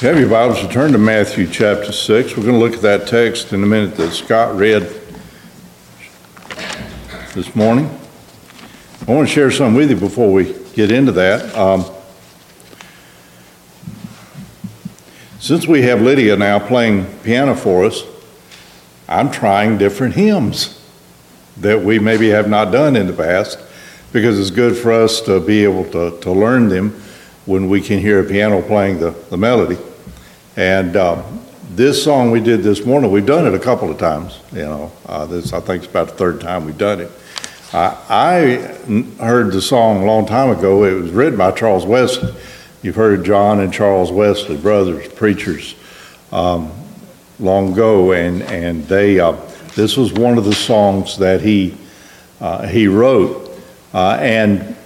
you have your Bibles, turn to Matthew chapter 6. We're going to look at that text in a minute that Scott read this morning. I want to share something with you before we get into that. Um, since we have Lydia now playing piano for us, I'm trying different hymns that we maybe have not done in the past because it's good for us to be able to, to learn them when we can hear a piano playing the, the melody. And um, this song we did this morning, we've done it a couple of times. You know, uh, this I think it's about the third time we've done it. I heard the song a long time ago. It was written by Charles Wesley. You've heard John and Charles Wesley, brothers, preachers, um, long ago, and and they. Uh, this was one of the songs that he uh, he wrote, uh, and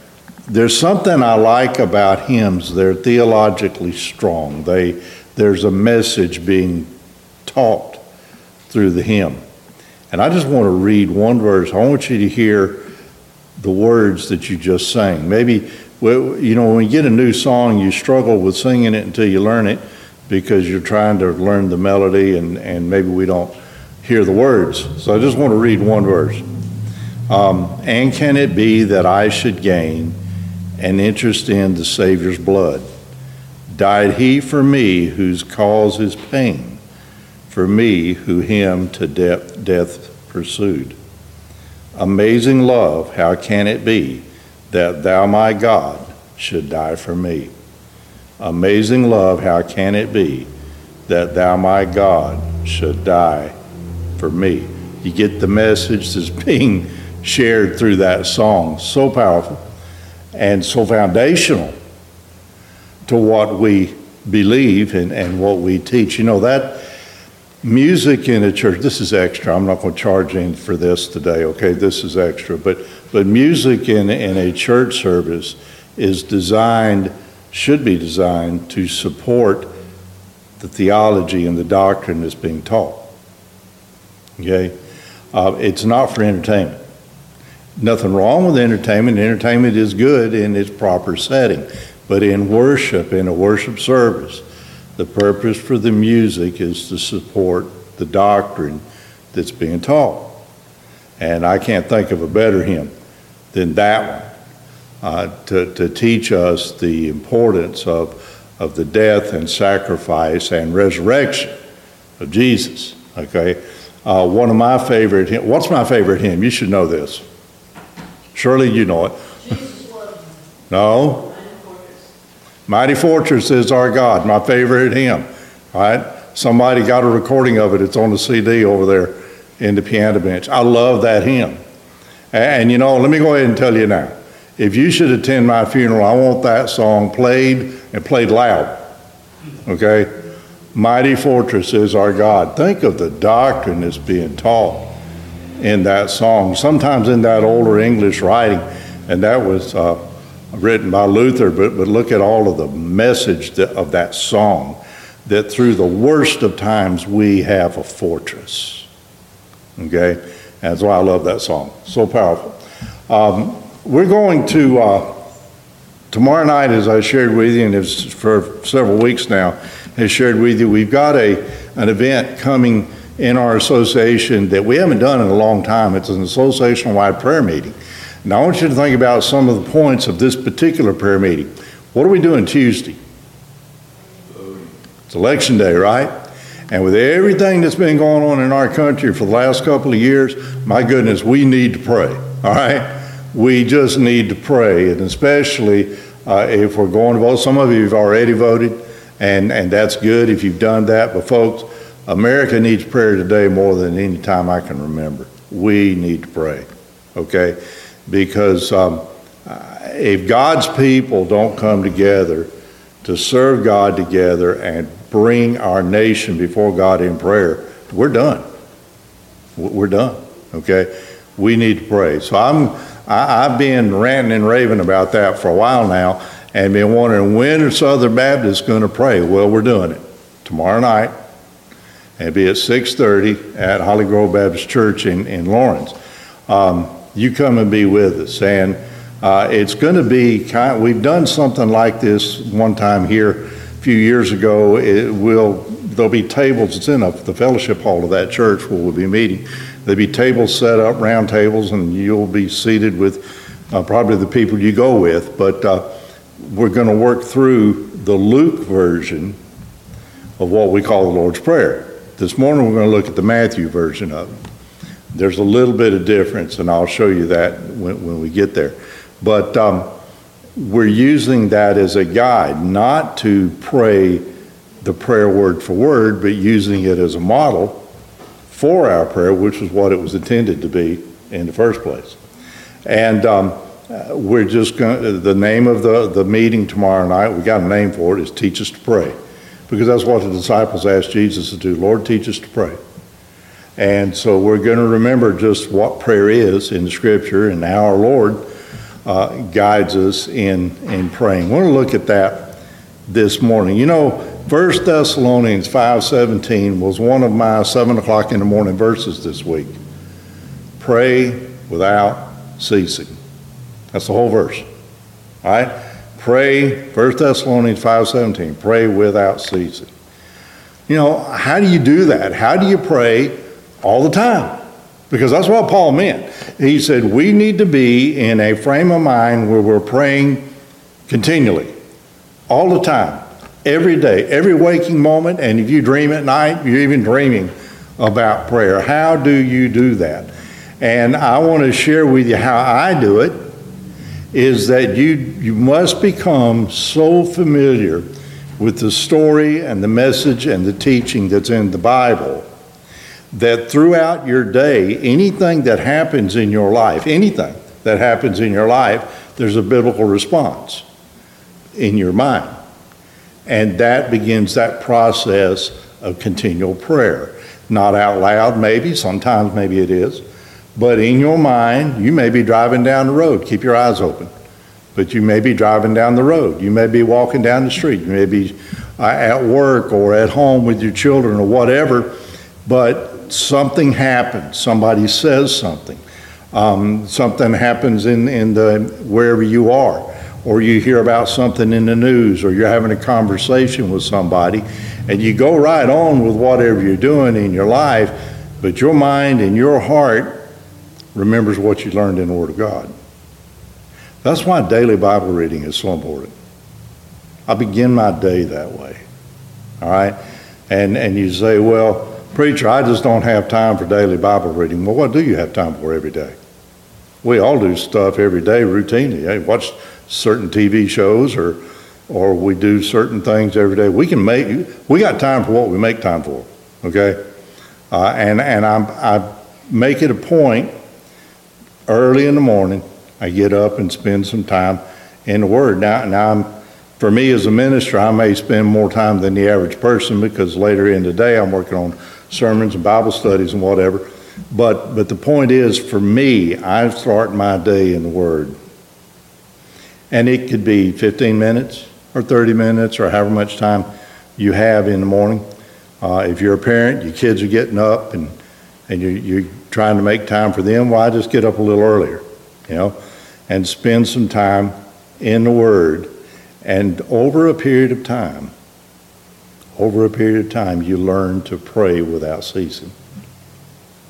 there's something I like about hymns. They're theologically strong. They there's a message being taught through the hymn. And I just want to read one verse. I want you to hear the words that you just sang. Maybe, you know, when you get a new song, you struggle with singing it until you learn it because you're trying to learn the melody and, and maybe we don't hear the words. So I just want to read one verse. Um, and can it be that I should gain an interest in the Savior's blood? Died he for me whose cause is pain? for me who him to death, death pursued. Amazing love, how can it be that thou, my God, should die for me? Amazing love, how can it be that thou, my God, should die for me? You get the message that's being shared through that song. So powerful and so foundational to what we believe and, and what we teach. You know, that music in a church this is extra. I'm not going to charge any for this today okay? This is extra. But but music in, in a church service is designed should be designed to support the theology and the doctrine that's being taught okay? Uh, it's not for entertainment. Nothing wrong with entertainment. Entertainment is good in its proper setting but in worship in a worship service the purpose for the music is to support the doctrine that's being taught. And I can't think of a better hymn than that one uh, to, to teach us the importance of, of the death and sacrifice and resurrection of Jesus. Okay? Uh, one of my favorite hymns, what's my favorite hymn? You should know this. Surely you know it. no? Mighty Fortress is our God, my favorite hymn. Right? Somebody got a recording of it. It's on the CD over there in the piano bench. I love that hymn. And you know, let me go ahead and tell you now. If you should attend my funeral, I want that song played and played loud. Okay? Mighty Fortress is our God. Think of the doctrine that's being taught in that song, sometimes in that older English writing. And that was uh, written by Luther, but, but look at all of the message of that song that through the worst of times we have a fortress. Okay? That's why I love that song. So powerful. Um, we're going to, uh, tomorrow night, as I shared with you, and for several weeks now, has shared with you, we've got a, an event coming in our association that we haven't done in a long time. It's an association wide prayer meeting. Now, I want you to think about some of the points of this particular prayer meeting. What are we doing Tuesday? It's election day, right? And with everything that's been going on in our country for the last couple of years, my goodness, we need to pray, all right? We just need to pray, and especially uh, if we're going to vote. Some of you have already voted, and, and that's good if you've done that. But, folks, America needs prayer today more than any time I can remember. We need to pray, okay? Because um, if God's people don't come together to serve God together and bring our nation before God in prayer, we're done. We're done. Okay, we need to pray. So I'm I, I've been ranting and raving about that for a while now, and been wondering when is Southern Baptist going to pray. Well, we're doing it tomorrow night. and be at 6:30 at Holly Grove Baptist Church in in Lawrence. Um, you come and be with us. And uh, it's going to be kind. We've done something like this one time here a few years ago, it will, there'll be tables, it's in a- the fellowship hall of that church where we'll be meeting. There'll be tables set up, round tables, and you'll be seated with uh, probably the people you go with. But uh, we're going to work through the Luke version of what we call the Lord's Prayer. This morning, we're going to look at the Matthew version of it. There's a little bit of difference, and I'll show you that when, when we get there. But um, we're using that as a guide, not to pray the prayer word for word, but using it as a model for our prayer, which is what it was intended to be in the first place. And um, uh, we're just going, the name of the, the meeting tomorrow night, we got a name for it, is Teach Us to Pray. Because that's what the disciples asked Jesus to do. Lord, teach us to pray. And so we're going to remember just what prayer is in scripture and how our Lord uh, guides us in, in praying. We're going to look at that this morning. You know, 1 Thessalonians 5.17 was one of my 7 o'clock in the morning verses this week. Pray without ceasing. That's the whole verse. All right? Pray, 1 Thessalonians 5.17, pray without ceasing. You know, how do you do that? How do you pray all the time? Because that's what Paul meant. He said we need to be in a frame of mind where we're praying continually, all the time, every day, every waking moment, and if you dream at night, you're even dreaming about prayer. How do you do that? And I want to share with you how I do it is that you you must become so familiar with the story and the message and the teaching that's in the Bible that throughout your day, anything that happens in your life, anything that happens in your life, there's a biblical response in your mind. And that begins that process of continual prayer. Not out loud, maybe, sometimes maybe it is, but in your mind, you may be driving down the road. Keep your eyes open. But you may be driving down the road. You may be walking down the street. You may be uh, at work or at home with your children or whatever. But something happens. Somebody says something. Um, something happens in, in the wherever you are. Or you hear about something in the news, or you're having a conversation with somebody, and you go right on with whatever you're doing in your life, but your mind and your heart remembers what you learned in the Word of God. That's why daily Bible reading is so important. I begin my day that way. All right? And and you say, well, preacher, I just don't have time for daily Bible reading. Well, what do you have time for every day? We all do stuff every day routinely. Hey, watch certain TV shows or or we do certain things every day. We can make we got time for what we make time for. Okay? Uh, and and I'm, I make it a point early in the morning I get up and spend some time in the Word. Now, now I'm, for me as a minister, I may spend more time than the average person because later in the day I'm working on sermons and Bible studies and whatever. But, but the point is, for me, I start my day in the Word. And it could be 15 minutes or 30 minutes or however much time you have in the morning. Uh, if you're a parent, your kids are getting up and, and you're, you're trying to make time for them, why just get up a little earlier? You know, and spend some time in the Word. And over a period of time, over a period of time, you learn to pray without ceasing.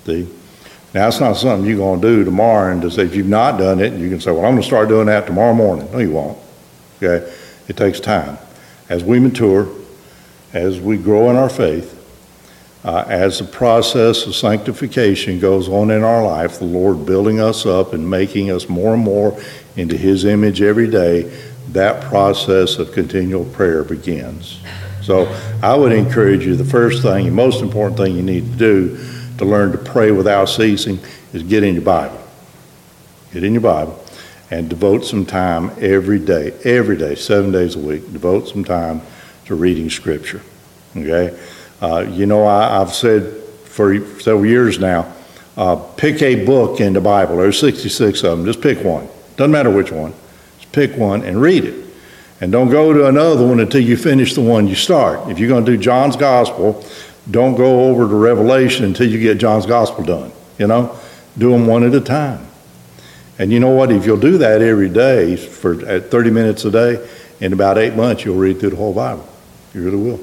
See? Now, it's not something you're going to do tomorrow and to say, if you've not done it, you can say, well, I'm going to start doing that tomorrow morning. No, you won't. Okay? It takes time. As we mature, as we grow in our faith, uh, as the process of sanctification goes on in our life, the Lord building us up and making us more and more into His image every day, that process of continual prayer begins. So I would encourage you the first thing, the most important thing you need to do to learn to pray without ceasing is get in your Bible. Get in your Bible and devote some time every day, every day, seven days a week, devote some time to reading Scripture. Okay? Uh, you know, I, have said for several years now, uh, pick a book in the Bible. There's 66 of them. Just pick one. Doesn't matter which one. Just pick one and read it. And don't go to another one until you finish the one you start. If you're going to do John's Gospel, don't go over to Revelation until you get John's Gospel done. You know, do them one at a time. And you know what? If you'll do that every day for at 30 minutes a day, in about eight months, you'll read through the whole Bible. You really will.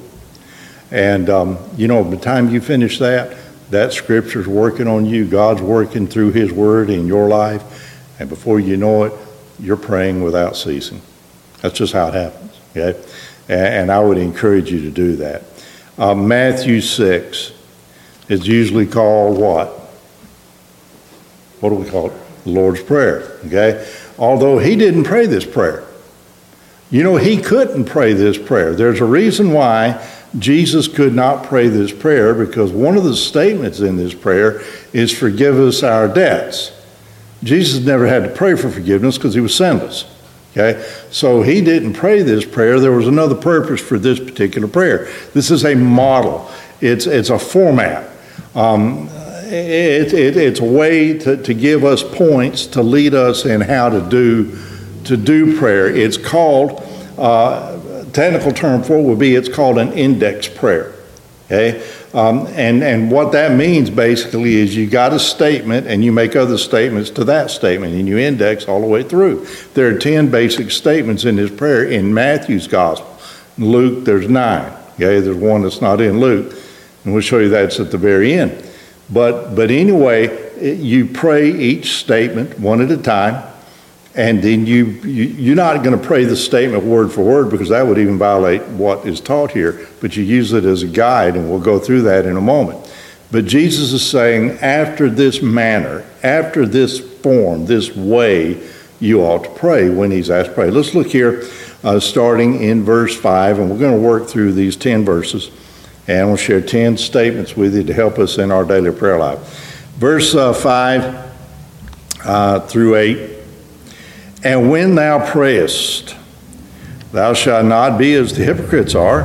And, um, you know, by the time you finish that, that scripture's working on you. God's working through His Word in your life. And before you know it, you're praying without ceasing. That's just how it happens, okay? And I would encourage you to do that. Uh, Matthew 6 is usually called what? What do we call it? The Lord's Prayer, okay? Although he didn't pray this prayer. You know, he couldn't pray this prayer. There's a reason why Jesus could not pray this prayer because one of the statements in this prayer is forgive us our debts. Jesus never had to pray for forgiveness because he was sinless. Okay? So he didn't pray this prayer. There was another purpose for this particular prayer. This is a model, it's, it's a format. Um, it, it, it's a way to, to give us points to lead us in how to do, to do prayer. It's called, uh, technical term for it would be, it's called an index prayer. Okay? Um, and, and what that means basically is you got a statement and you make other statements to that statement and you index all the way through. There are 10 basic statements in this prayer in Matthew's gospel. In Luke, there's nine. Okay, there's one that's not in Luke, and we'll show you that's at the very end. But, but anyway, you pray each statement one at a time and then you, you are not going to pray the statement word for word because that would even violate what is taught here but you use it as a guide and we'll go through that in a moment. But jesus is saying after this manner after this form this way you ought to pray when he's asked to pray. Let's look here uh, starting in verse 5 and we're going to work through these 10 verses and we'll share 10 statements with you to help us in our daily prayer life. Verse uh, 5 uh, through 8 and when thou prayest, thou shalt not be as the hypocrites are,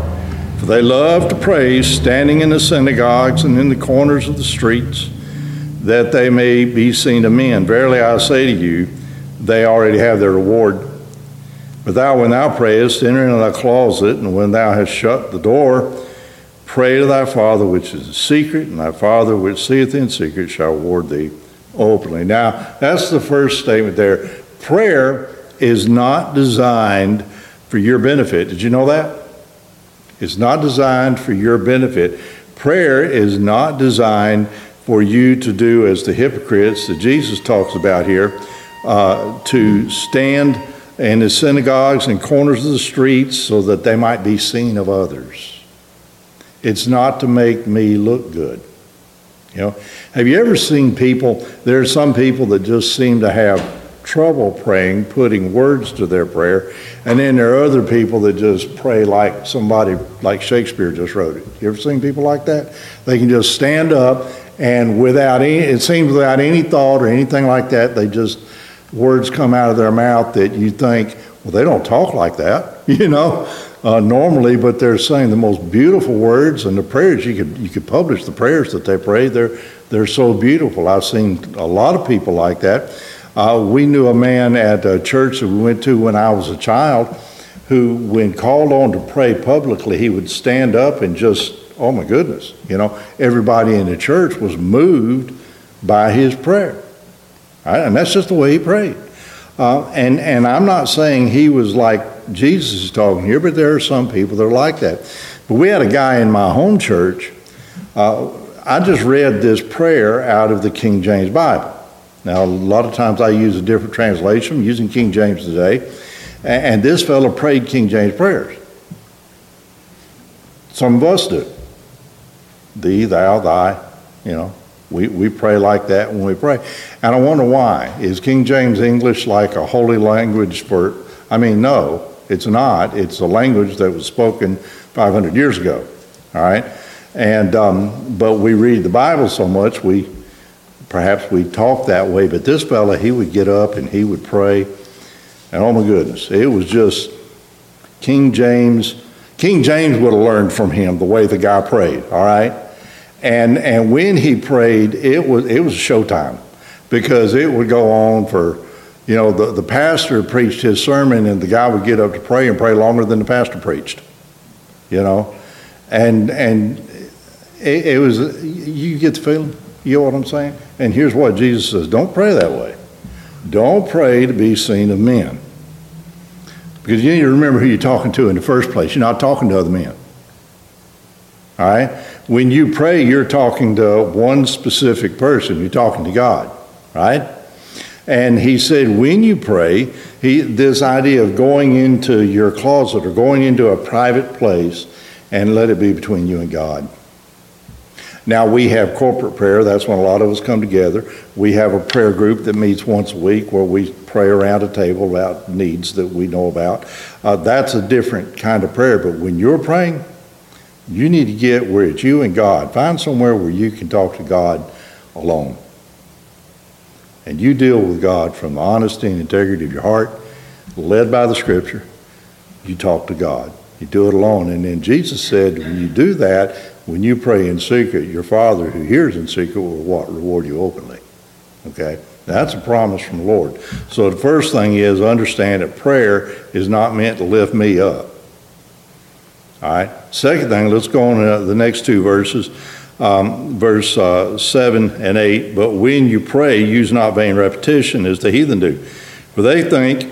for they love to pray standing in the synagogues and in the corners of the streets, that they may be seen of men. Verily I say to you, they already have their reward. But thou, when thou prayest, enter into thy closet, and when thou hast shut the door, pray to thy Father which is in secret, and thy Father which seeth in secret shall reward thee openly. Now, that's the first statement there. Prayer is not designed for your benefit. Did you know that? It's not designed for your benefit. Prayer is not designed for you to do as the hypocrites that Jesus talks about here, uh, to stand in the synagogues and corners of the streets so that they might be seen of others. It's not to make me look good. You know, have you ever seen people? There are some people that just seem to have trouble praying, putting words to their prayer. And then there are other people that just pray like somebody, like Shakespeare just wrote it. You ever seen people like that? They can just stand up and without any, it seems without any thought or anything like that, they just, words come out of their mouth that you think, well, they don't talk like that, you know, uh, normally, but they're saying the most beautiful words and the prayers. You could, you could publish the prayers that they pray. They're, they're so beautiful. I've seen a lot of people like that. Uh, we knew a man at a church that we went to when I was a child who, when called on to pray publicly, he would stand up and just, oh my goodness, you know, everybody in the church was moved by his prayer. Right? And that's just the way he prayed. Uh, and, and I'm not saying he was like Jesus is talking here, but there are some people that are like that. But we had a guy in my home church. Uh, I just read this prayer out of the King James Bible. Now, a lot of times I use a different translation, I'm using King James today. And this fellow prayed King James prayers. Some of us do. Thee, thou, thy, you know. We, we pray like that when we pray. And I wonder why. Is King James English like a holy language for, I mean, no, it's not. It's a language that was spoken 500 years ago. All right? And, um, but we read the Bible so much, we perhaps we talk that way, but this fella, he would get up and he would pray. And oh my goodness, it was just King James. King James would have learned from him the way the guy prayed, all right? And, and when he prayed, it was, it was showtime because it would go on for, you know, the, the pastor preached his sermon and the guy would get up to pray and pray longer than the pastor preached, you know? And, and it, it was, you get the feeling? You know what I'm saying? And here's what Jesus says don't pray that way. Don't pray to be seen of men. Because you need to remember who you're talking to in the first place. You're not talking to other men. All right? When you pray, you're talking to one specific person. You're talking to God, right? And he said, when you pray, he, this idea of going into your closet or going into a private place and let it be between you and God. Now, we have corporate prayer. That's when a lot of us come together. We have a prayer group that meets once a week where we pray around a table about needs that we know about. Uh, that's a different kind of prayer. But when you're praying, you need to get where it's you and God. Find somewhere where you can talk to God alone. And you deal with God from the honesty and integrity of your heart, led by the scripture. You talk to God. You do it alone. And then Jesus said, when you do that, when you pray in secret, your Father who hears in secret will what? Reward you openly. Okay? That's a promise from the Lord. So the first thing is understand that prayer is not meant to lift me up. All right. Second thing, let's go on to the next two verses, um, verse uh, 7 and 8. But when you pray, use not vain repetition as the heathen do, for they think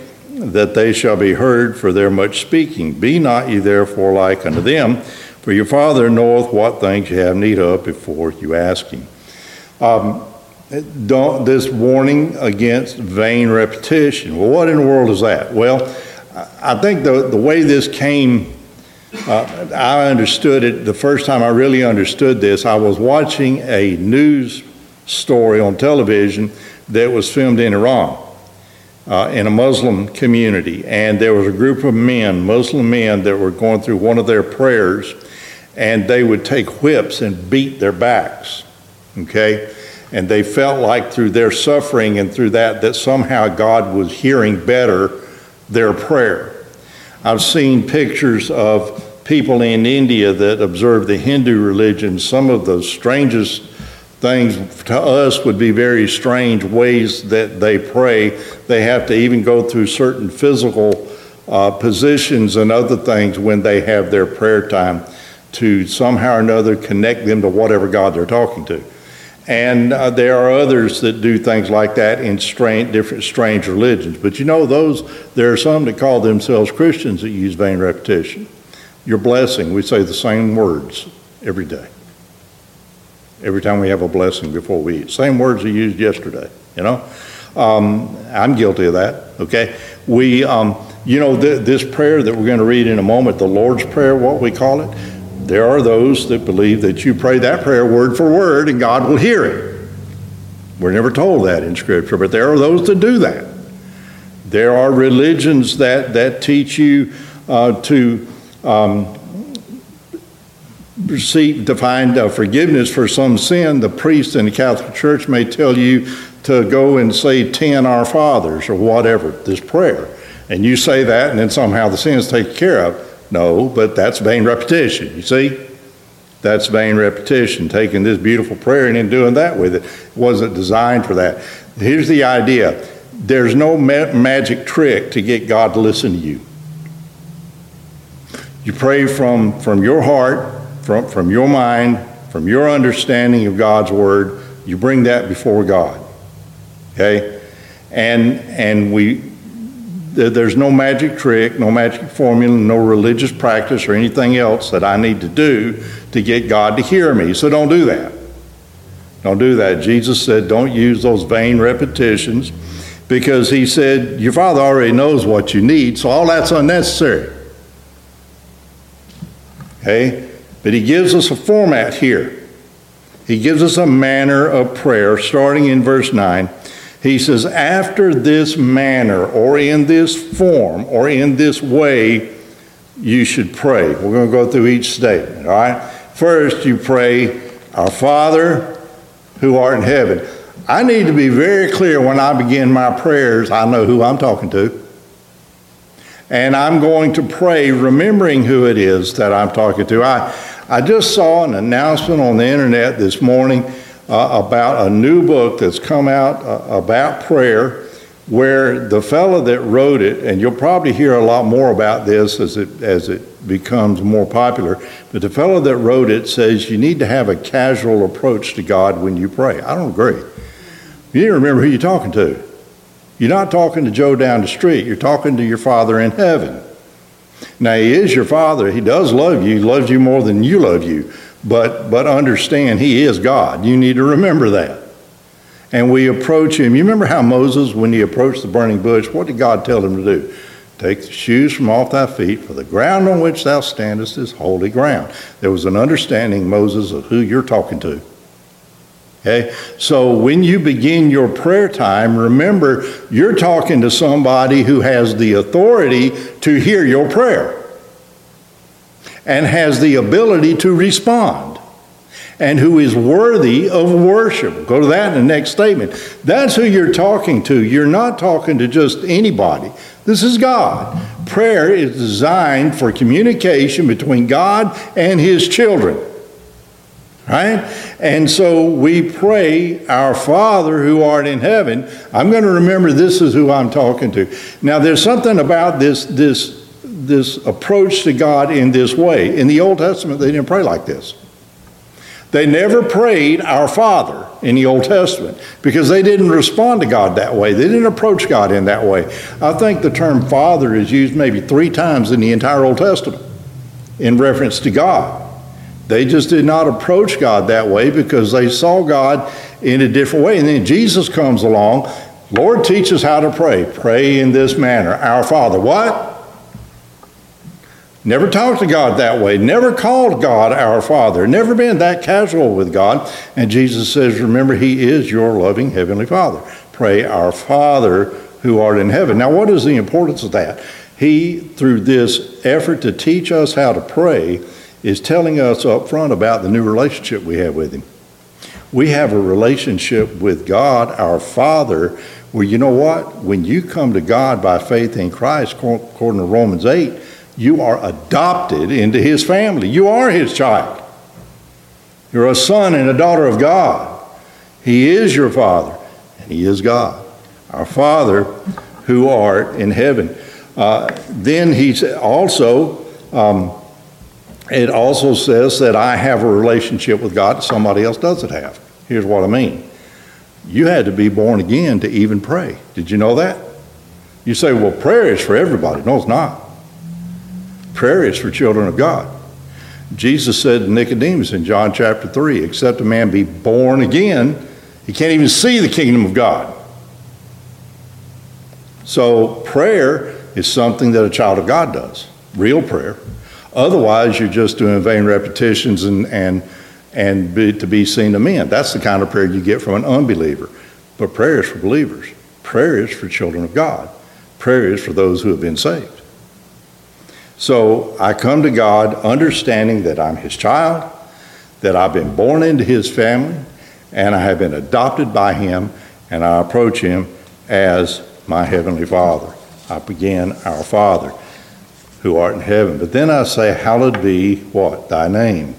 that they shall be heard for their much speaking. Be not ye therefore like unto them, for your Father knoweth what things you have need of before you ask Him. Um, don't, this warning against vain repetition. Well, what in the world is that? Well, I think the, the way this came uh, I understood it the first time I really understood this. I was watching a news story on television that was filmed in Iran. Uh, in a Muslim community, and there was a group of men, Muslim men, that were going through one of their prayers, and they would take whips and beat their backs. Okay? And they felt like through their suffering and through that, that somehow God was hearing better their prayer. I've seen pictures of people in India that observe the Hindu religion, some of the strangest things to us would be very strange ways that they pray. They have to even go through certain physical uh, positions and other things when they have their prayer time to somehow or another connect them to whatever God they're talking to. And uh, there are others that do things like that in strange, different strange religions. But you know, those there are some that call themselves Christians that use vain repetition your blessing, we say the same words every day. Every time we have a blessing before we eat. Same words we used yesterday, you know? Um, I'm guilty of that, okay? We, um, you know, th- this prayer that we're going to read in a moment, the Lord's Prayer, what we call it, there are those that believe that you pray that prayer word for word and God will hear it. We're never told that in Scripture, but there are those that do that. There are religions that, that teach you uh, to um, receive, to find uh, forgiveness for some sin, the priest in the Catholic Church may tell you to go and say 10 Our Fathers or whatever, this prayer. And you say that, and then somehow the sin is taken care of. No, but that's vain repetition, you see? That's vain repetition, taking this beautiful prayer and then doing that with it. It wasn't designed for that. Here's the idea there's no ma- magic trick to get God to listen to you. You pray from, from your heart, from, from your mind, from your understanding of God's word. You bring that before God. Okay? And, and we, there's no magic trick, no magic formula, no religious practice or anything else that I need to do to get God to hear me. So don't do that. Don't do that. Jesus said, don't use those vain repetitions because he said, Your Father already knows what you need, so all that's unnecessary. Okay? But he gives us a format here. He gives us a manner of prayer, starting in verse 9. He says, After this manner, or in this form, or in this way, you should pray. We're going to go through each statement, all right? First, you pray, Our Father who art in heaven. I need to be very clear when I begin my prayers, I know who I'm talking to. And I'm going to pray remembering who it is that I'm talking to. I, I just saw an announcement on the internet this morning uh, about a new book that's come out uh, about prayer where the fellow that wrote it, and you'll probably hear a lot more about this as it, as it becomes more popular, but the fellow that wrote it says you need to have a casual approach to God when you pray. I don't agree. You need to remember who you're talking to. You're not talking to Joe down the street, you're talking to your Father in heaven. Now, He is your Father. He does love you. He loves you more than you love you. But, but understand, He is God. You need to remember that. And we approach Him. You remember how Moses, when he approached the burning bush, what did God tell him to do? Take the shoes from off thy feet, for the ground on which thou standest is holy ground. There was an understanding, Moses, of who you're talking to. Okay? So when you begin your prayer time, remember you're talking to somebody who has the authority to hear your prayer and has the ability to respond and who is worthy of worship. Go to that in the next statement. That's who you're talking to. You're not talking to just anybody. This is God. Prayer is designed for communication between God and his children. Right? And so we pray, Our Father who art in heaven. I'm going to remember this is who I'm talking to. Now, there's something about this, this, this approach to God in this way. In the Old Testament, they didn't pray like this. They never prayed Our Father in the Old Testament because they didn't respond to God that way. They didn't approach God in that way. I think the term Father is used maybe three times in the entire Old Testament in reference to God. They just did not approach God that way because they saw God in a different way. And then Jesus comes along. Lord, teach us how to pray. Pray in this manner. Our Father. What? Never talked to God that way. Never called God our Father. Never been that casual with God. And Jesus says, Remember, He is your loving Heavenly Father. Pray, Our Father who art in heaven. Now, what is the importance of that? He, through this effort to teach us how to pray, is telling us up front about the new relationship we have with Him. We have a relationship with God, our Father, where you know what? When you come to God by faith in Christ, according to Romans 8, you are adopted into His family. You are His child. You're a son and a daughter of God. He is your Father, and He is God, our Father who art in heaven. Uh, then He also. Um, it also says that I have a relationship with God that somebody else doesn't have. Here's what I mean you had to be born again to even pray. Did you know that? You say, well, prayer is for everybody. No, it's not. Prayer is for children of God. Jesus said to Nicodemus in John chapter 3 except a man be born again, he can't even see the kingdom of God. So, prayer is something that a child of God does, real prayer. Otherwise, you're just doing vain repetitions and, and, and be, to be seen of men. That's the kind of prayer you get from an unbeliever. But prayer is for believers, prayer is for children of God, prayer is for those who have been saved. So I come to God understanding that I'm His child, that I've been born into His family, and I have been adopted by Him, and I approach Him as my Heavenly Father. I begin, Our Father who art in heaven. But then I say, Hallowed be what? Thy name.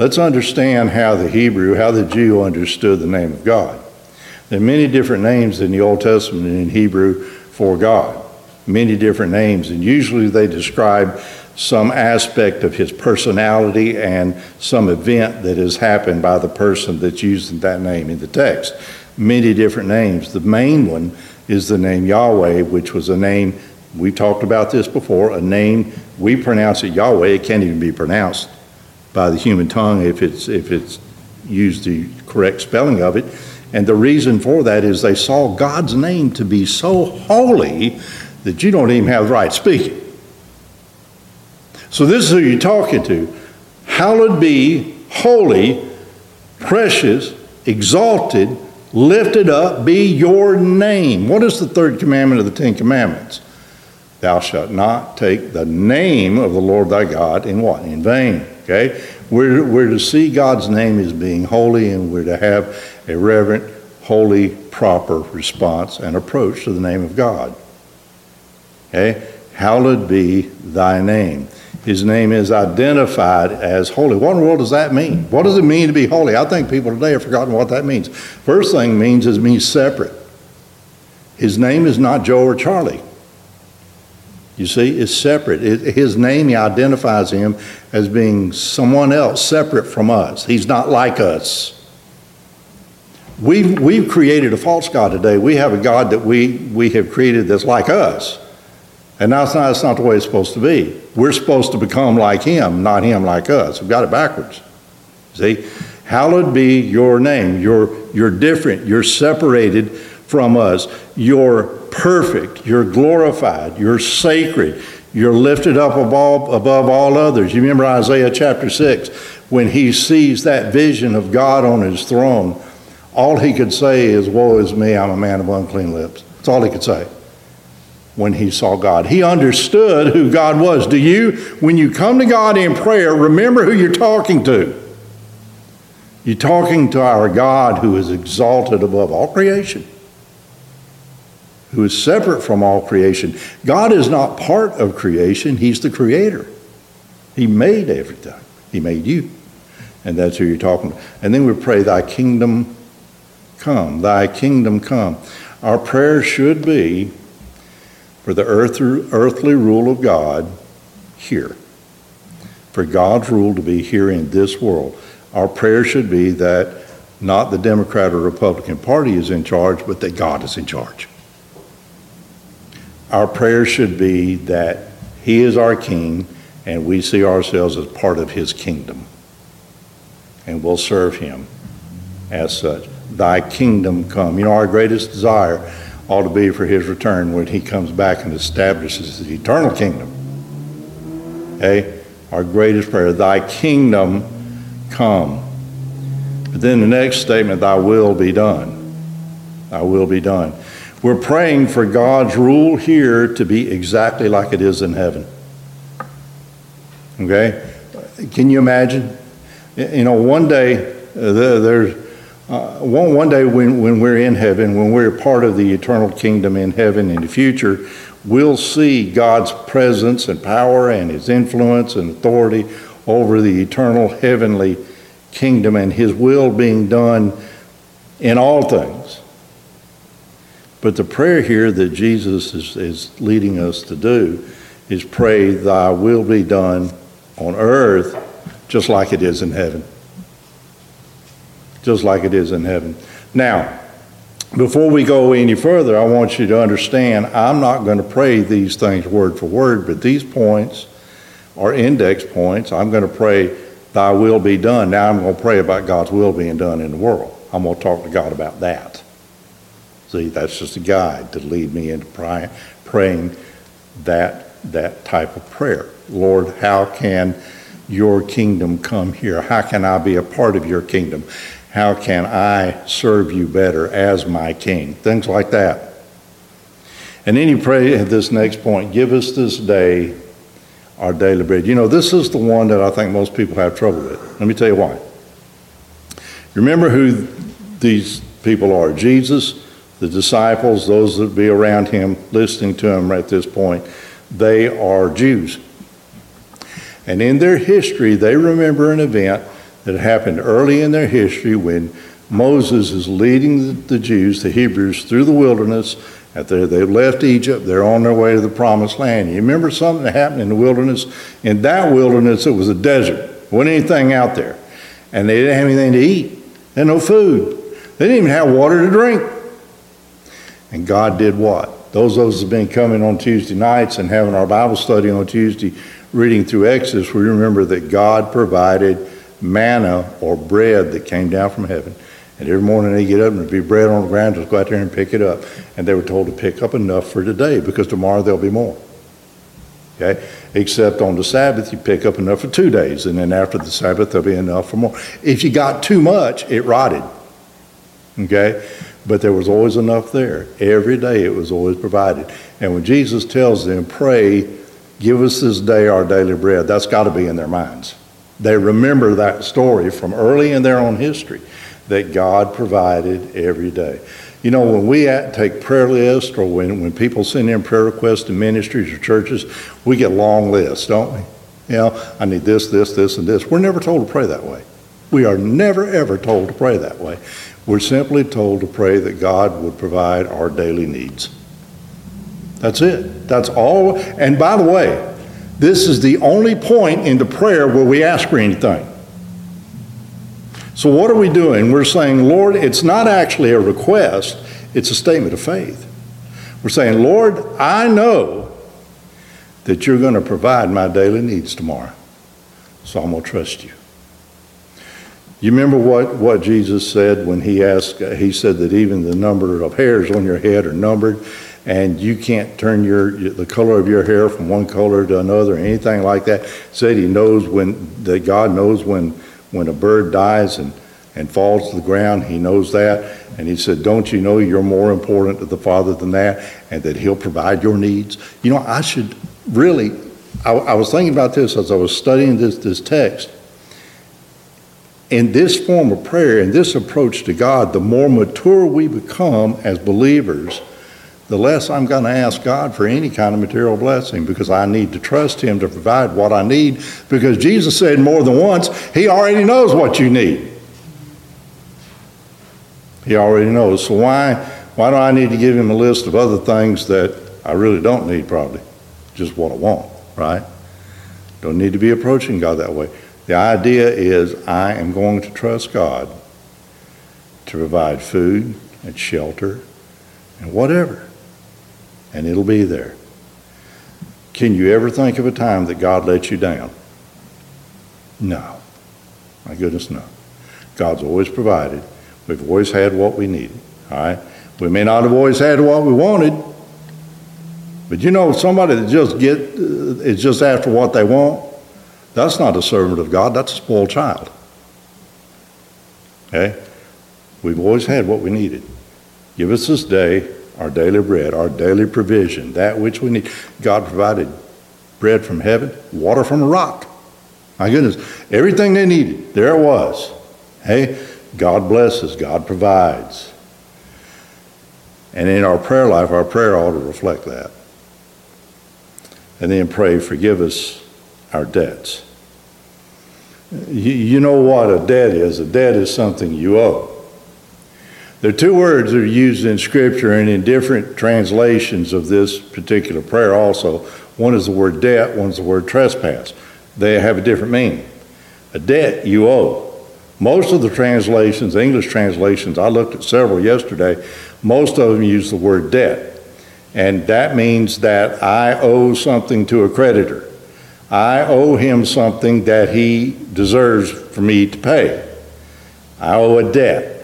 Let's understand how the Hebrew, how the Jew understood the name of God. There are many different names in the Old Testament in Hebrew for God, many different names, and usually they describe some aspect of his personality and some event that has happened by the person that's using that name in the text. Many different names. The main one is the name Yahweh, which was a name we talked about this before, a name, we pronounce it Yahweh, it can't even be pronounced by the human tongue if it's, if it's used the correct spelling of it. And the reason for that is they saw God's name to be so holy that you don't even have the right to speak. So this is who you're talking to. Hallowed be, holy, precious, exalted, lifted up be your name. What is the third commandment of the Ten Commandments? Thou shalt not take the name of the Lord thy God in what? In vain. Okay? We're, we're to see God's name as being holy and we're to have a reverent, holy, proper response and approach to the name of God. Okay? Hallowed be thy name. His name is identified as holy. What in the world does that mean? What does it mean to be holy? I think people today have forgotten what that means. First thing means is means separate. His name is not Joe or Charlie. You see, it's separate. It, his name, he identifies him as being someone else separate from us. He's not like us. We've, we've created a false God today. We have a God that we, we have created that's like us. And that's not, that's not the way it's supposed to be. We're supposed to become like him, not him like us. We've got it backwards. See? Hallowed be your name. You're, you're different. You're separated from us. You're perfect. You're glorified. You're sacred. You're lifted up above, above all others. You remember Isaiah chapter 6 when he sees that vision of God on his throne. All he could say is, Woe is me, I'm a man of unclean lips. That's all he could say when he saw God. He understood who God was. Do you, when you come to God in prayer, remember who you're talking to? You're talking to our God who is exalted above all creation, who is separate from all creation. God is not part of creation, He's the creator. He made everything, He made you. And that's who you're talking to. And then we pray, Thy kingdom come, Thy kingdom come. Our prayer should be for the earth, earthly rule of God here, for God's rule to be here in this world. Our prayer should be that not the Democrat or Republican Party is in charge, but that God is in charge. Our prayer should be that He is our King and we see ourselves as part of His kingdom. And we'll serve Him as such. Thy kingdom come. You know, our greatest desire ought to be for his return when he comes back and establishes the eternal kingdom. Okay? Our greatest prayer, thy kingdom come. But then the next statement, thy will be done. Thy will be done. We're praying for God's rule here to be exactly like it is in heaven. Okay? Can you imagine? You know, one day uh, there's uh, one, one day when, when we're in heaven, when we're part of the eternal kingdom in heaven in the future, we'll see God's presence and power and his influence and authority over the eternal heavenly kingdom and his will being done in all things. But the prayer here that Jesus is, is leading us to do is pray, Thy will be done on earth just like it is in heaven just like it is in heaven. Now, before we go any further, I want you to understand I'm not going to pray these things word for word, but these points are index points. I'm going to pray, Thy will be done. Now I'm going to pray about God's will being done in the world. I'm going to talk to God about that. See, that's just a guide to lead me into praying that, that type of prayer. Lord, how can your kingdom come here? How can I be a part of your kingdom? How can I serve you better as my king? Things like that. And then you pray at this next point give us this day our daily bread. You know, this is the one that I think most people have trouble with. Let me tell you why. Remember who these people are Jesus, the disciples, those that be around him, listening to him at this point. They are Jews. And in their history, they remember an event that happened early in their history when Moses is leading the Jews, the Hebrews, through the wilderness. After they left Egypt, they're on their way to the promised land. You remember something that happened in the wilderness? In that wilderness, it was a desert. Wasn't anything out there. And they didn't have anything to eat. They had no food. They didn't even have water to drink. And God did what? Those of us have been coming on Tuesday nights and having our Bible study on Tuesday, reading through Exodus, we remember that God provided manna or bread that came down from heaven. And every morning they get up and there'd be bread on the ground, just go out there and pick it up. And they were told to pick up enough for today because tomorrow there'll be more. Okay? Except on the Sabbath, you pick up enough for two days, and then after the Sabbath, there'll be enough for more. If you got too much, it rotted. Okay? But there was always enough there. Every day it was always provided. And when Jesus tells them, pray, give us this day our daily bread, that's got to be in their minds. They remember that story from early in their own history that God provided every day. You know, when we take prayer lists or when, when people send in prayer requests to ministries or churches, we get long lists, don't we? You know, I need this, this, this, and this. We're never told to pray that way. We are never, ever told to pray that way. We're simply told to pray that God would provide our daily needs. That's it. That's all. And by the way, this is the only point in the prayer where we ask for anything. So, what are we doing? We're saying, Lord, it's not actually a request, it's a statement of faith. We're saying, Lord, I know that you're going to provide my daily needs tomorrow. So I'm going to trust you. You remember what, what Jesus said when he asked, he said that even the number of hairs on your head are numbered, and you can't turn your, the color of your hair from one color to another, or anything like that. Said he knows when, that God knows when, when a bird dies and, and falls to the ground, he knows that. And he said, Don't you know you're more important to the Father than that, and that he'll provide your needs? You know, I should really, I, I was thinking about this as I was studying this, this text in this form of prayer, in this approach to God, the more mature we become as believers, the less I'm going to ask God for any kind of material blessing because I need to trust Him to provide what I need because Jesus said more than once, He already knows what you need. He already knows. So why, why do I need to give Him a list of other things that I really don't need, probably? Just what I want, right? Don't need to be approaching God that way. The idea is I am going to trust God to provide food and shelter and whatever, and it'll be there. Can you ever think of a time that God let you down? No. My goodness, no. God's always provided. We've always had what we needed. All right? We may not have always had what we wanted, but you know, somebody that just get uh, is just after what they want, that's not a servant of God, that's a spoiled child. Okay? We've always had what we needed. Give us this day our daily bread, our daily provision, that which we need. God provided bread from heaven, water from a rock. My goodness, everything they needed, there it was. Hey, God blesses, God provides. And in our prayer life, our prayer ought to reflect that. And then pray, forgive us our debts. You, you know what a debt is. A debt is something you owe. Are two words that are used in Scripture and in different translations of this particular prayer also. One is the word debt, one is the word trespass. They have a different meaning. A debt you owe. Most of the translations, English translations, I looked at several yesterday, most of them use the word debt. And that means that I owe something to a creditor. I owe him something that he deserves for me to pay. I owe a debt.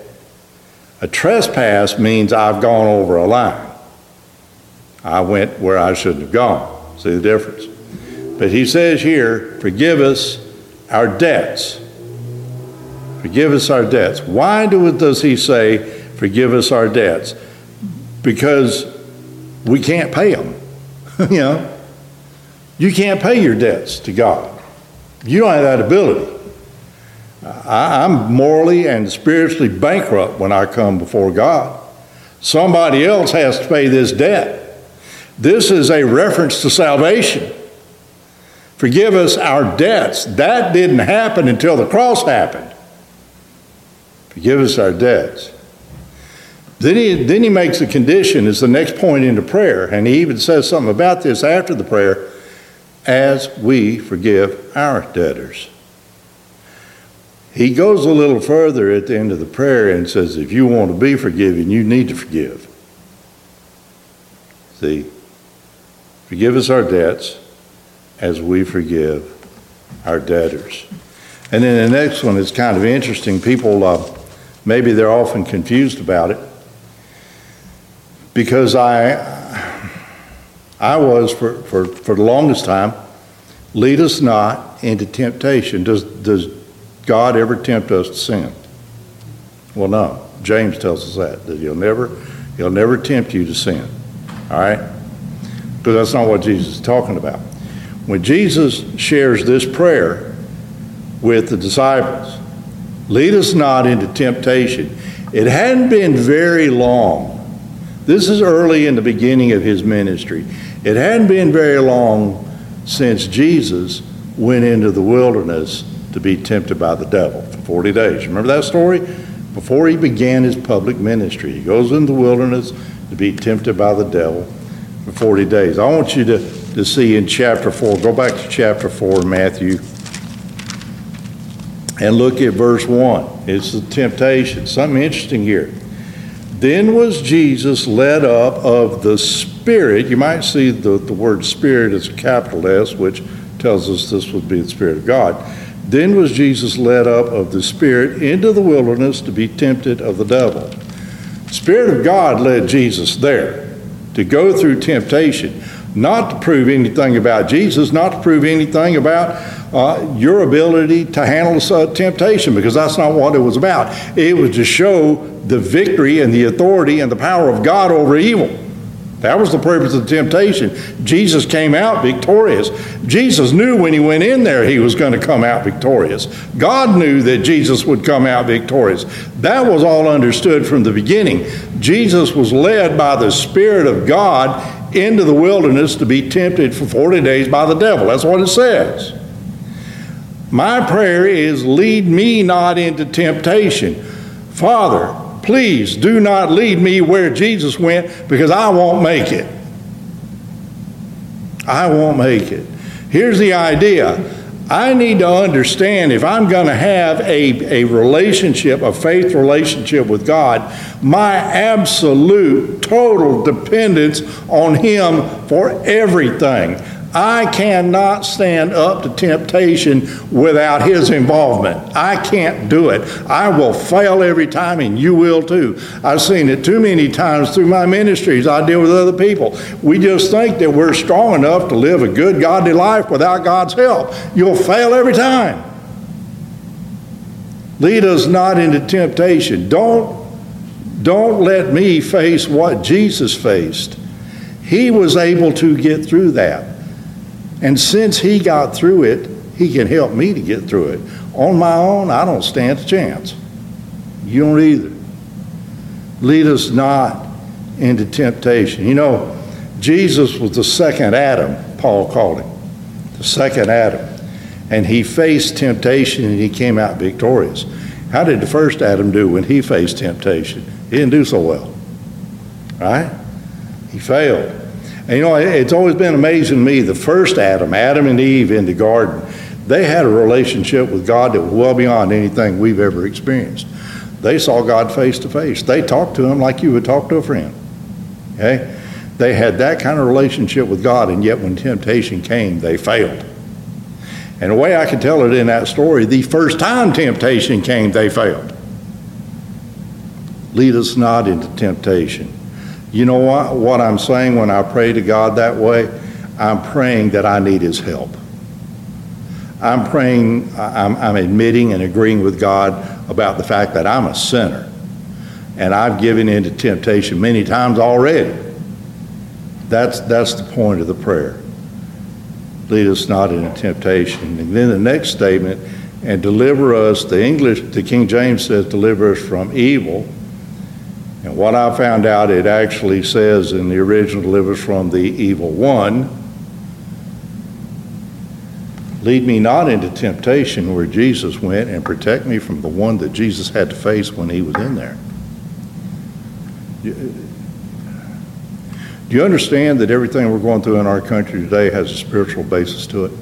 A trespass means I've gone over a line. I went where I shouldn't have gone. See the difference? But he says here, forgive us our debts. Forgive us our debts. Why do, does he say, forgive us our debts? Because we can't pay them. you know, you can't pay your debts to God. You don't have that ability. I, am morally and spiritually bankrupt when I come before God. Somebody else has to pay this debt. This is a reference to salvation. Forgive us our debts. That didn't happen until the cross happened. Forgive us our debts. Then he, then he makes a condition as the next point into prayer, and he even says something about this after the prayer as we forgive our debtors. He goes a little further at the end of the prayer and says, if you want to be forgiven, you need to forgive. See, forgive us our debts as we forgive our debtors. And then the next one is kind of interesting. People, uh, maybe they're often confused about it because I, I was for, for, for the longest time, lead us not into temptation. Does, does God ever tempt us to sin? Well, no. James tells us that, that he'll never, he'll never tempt you to sin. All right? Because that's not what Jesus is talking about. When Jesus shares this prayer with the disciples, lead us not into temptation, it hadn't been very long. This is early in the beginning of his ministry. It hadn't been very long since Jesus went into the wilderness to be tempted by the devil for 40 days. Remember that story? Before he began his public ministry, he goes in the wilderness to be tempted by the devil for 40 days. I want you to, to see in chapter 4, go back to chapter 4 Matthew and look at verse 1. It's the temptation. Something interesting here. Then was Jesus led up of the Spirit Spirit, you might see the, the word Spirit as a capital S, which tells us this would be the Spirit of God. Then was Jesus led up of the Spirit into the wilderness to be tempted of the devil. Spirit of God led Jesus there to go through temptation, not to prove anything about Jesus, not to prove anything about uh, your ability to handle uh, temptation, because that's not what it was about. It was to show the victory and the authority and the power of God over evil. That was the purpose of the temptation. Jesus came out victorious. Jesus knew when he went in there he was going to come out victorious. God knew that Jesus would come out victorious. That was all understood from the beginning. Jesus was led by the Spirit of God into the wilderness to be tempted for 40 days by the devil. That's what it says. My prayer is lead me not into temptation. Father, Please do not lead me where Jesus went because I won't make it. I won't make it. Here's the idea I need to understand if I'm going to have a, a relationship, a faith relationship with God, my absolute, total dependence on Him for everything. I cannot stand up to temptation without his involvement. I can't do it. I will fail every time, and you will too. I've seen it too many times through my ministries. I deal with other people. We just think that we're strong enough to live a good, godly life without God's help. You'll fail every time. Lead us not into temptation. Don't, don't let me face what Jesus faced. He was able to get through that. And since he got through it, he can help me to get through it. On my own, I don't stand a chance. You don't either. Lead us not into temptation. You know, Jesus was the second Adam, Paul called him. The second Adam. And he faced temptation and he came out victorious. How did the first Adam do when he faced temptation? He didn't do so well. Right? He failed. And you know, it's always been amazing to me the first Adam, Adam and Eve in the garden, they had a relationship with God that was well beyond anything we've ever experienced. They saw God face to face. They talked to him like you would talk to a friend. Okay? They had that kind of relationship with God, and yet when temptation came, they failed. And the way I can tell it in that story, the first time temptation came, they failed. Lead us not into temptation you know what, what I'm saying when I pray to God that way? I'm praying that I need His help. I'm praying, I'm, I'm admitting and agreeing with God about the fact that I'm a sinner. And I've given in to temptation many times already. That's, that's the point of the prayer. Lead us not into temptation. And then the next statement, and deliver us, the English, the King James says, deliver us from evil. And what I found out, it actually says in the original, delivers from the evil one. Lead me not into temptation where Jesus went, and protect me from the one that Jesus had to face when he was in there. Do you understand that everything we're going through in our country today has a spiritual basis to it?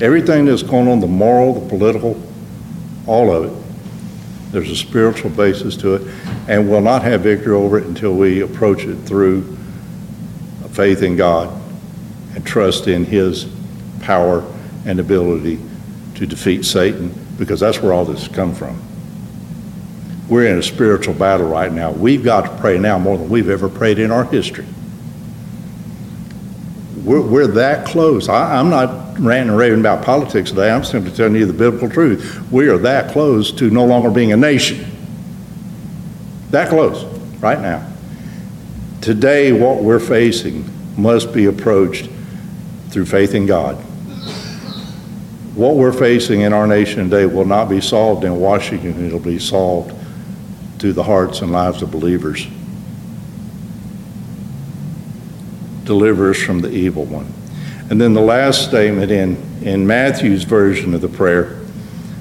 Everything that's going on, the moral, the political, all of it, there's a spiritual basis to it, and we'll not have victory over it until we approach it through faith in God and trust in His power and ability to defeat Satan, because that's where all this has come from. We're in a spiritual battle right now. We've got to pray now more than we've ever prayed in our history. We're, we're that close. I, I'm not ranting and raving about politics today. I'm simply telling you the biblical truth. We are that close to no longer being a nation. That close, right now. Today, what we're facing must be approached through faith in God. What we're facing in our nation today will not be solved in Washington, it'll be solved through the hearts and lives of believers. Deliver us from the evil one. And then the last statement in, in Matthew's version of the prayer,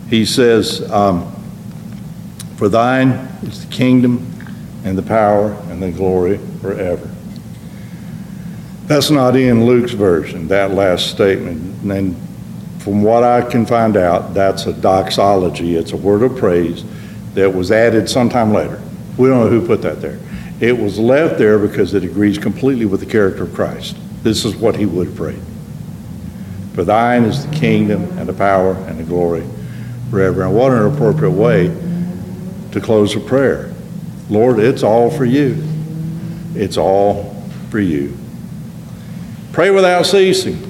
he says, um, For thine is the kingdom and the power and the glory forever. That's not in Luke's version, that last statement. And from what I can find out, that's a doxology. It's a word of praise that was added sometime later. We don't know who put that there. It was left there because it agrees completely with the character of Christ. This is what he would have prayed. For thine is the kingdom and the power and the glory forever. And what an appropriate way to close a prayer. Lord, it's all for you. It's all for you. Pray without ceasing.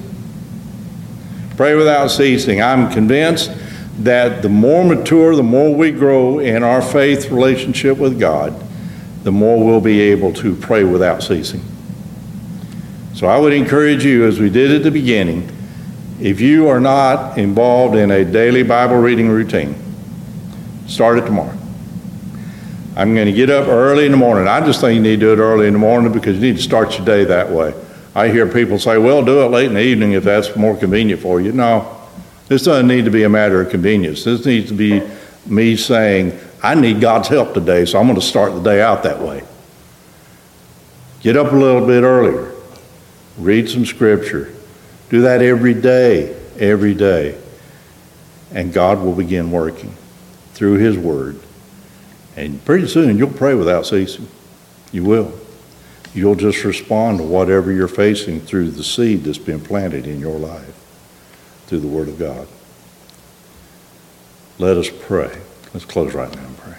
Pray without ceasing. I'm convinced that the more mature, the more we grow in our faith relationship with God, the more we'll be able to pray without ceasing. So I would encourage you, as we did at the beginning, if you are not involved in a daily Bible reading routine, start it tomorrow. I'm going to get up early in the morning. I just think you need to do it early in the morning because you need to start your day that way. I hear people say, well, do it late in the evening if that's more convenient for you. No, this doesn't need to be a matter of convenience. This needs to be me saying, I need God's help today, so I'm going to start the day out that way. Get up a little bit earlier, read some scripture. Do that every day, every day. And God will begin working through His Word. And pretty soon you'll pray without ceasing. You will. You'll just respond to whatever you're facing through the seed that's been planted in your life through the Word of God. Let us pray. Let's close right now and pray.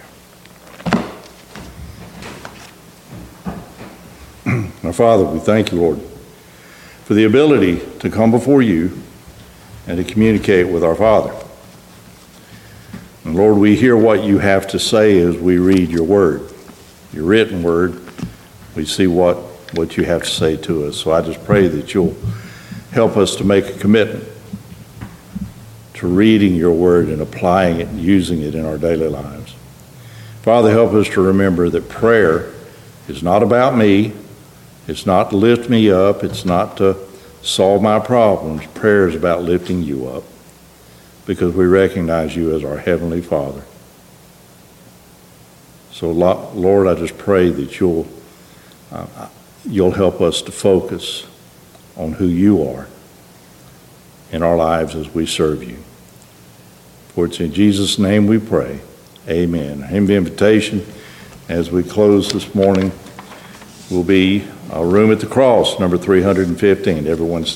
Our Father, we thank you, Lord, for the ability to come before you and to communicate with our Father. And Lord, we hear what you have to say as we read your word, your written word. We see what, what you have to say to us. So I just pray that you'll help us to make a commitment to reading your word and applying it and using it in our daily lives. Father, help us to remember that prayer is not about me. It's not to lift me up. It's not to solve my problems. Prayer is about lifting you up because we recognize you as our Heavenly Father. So, Lord, I just pray that you'll, uh, you'll help us to focus on who you are in our lives as we serve you. For it's in Jesus' name we pray. Amen. Hymn of invitation as we close this morning will be a room at the cross, number 315. Everyone's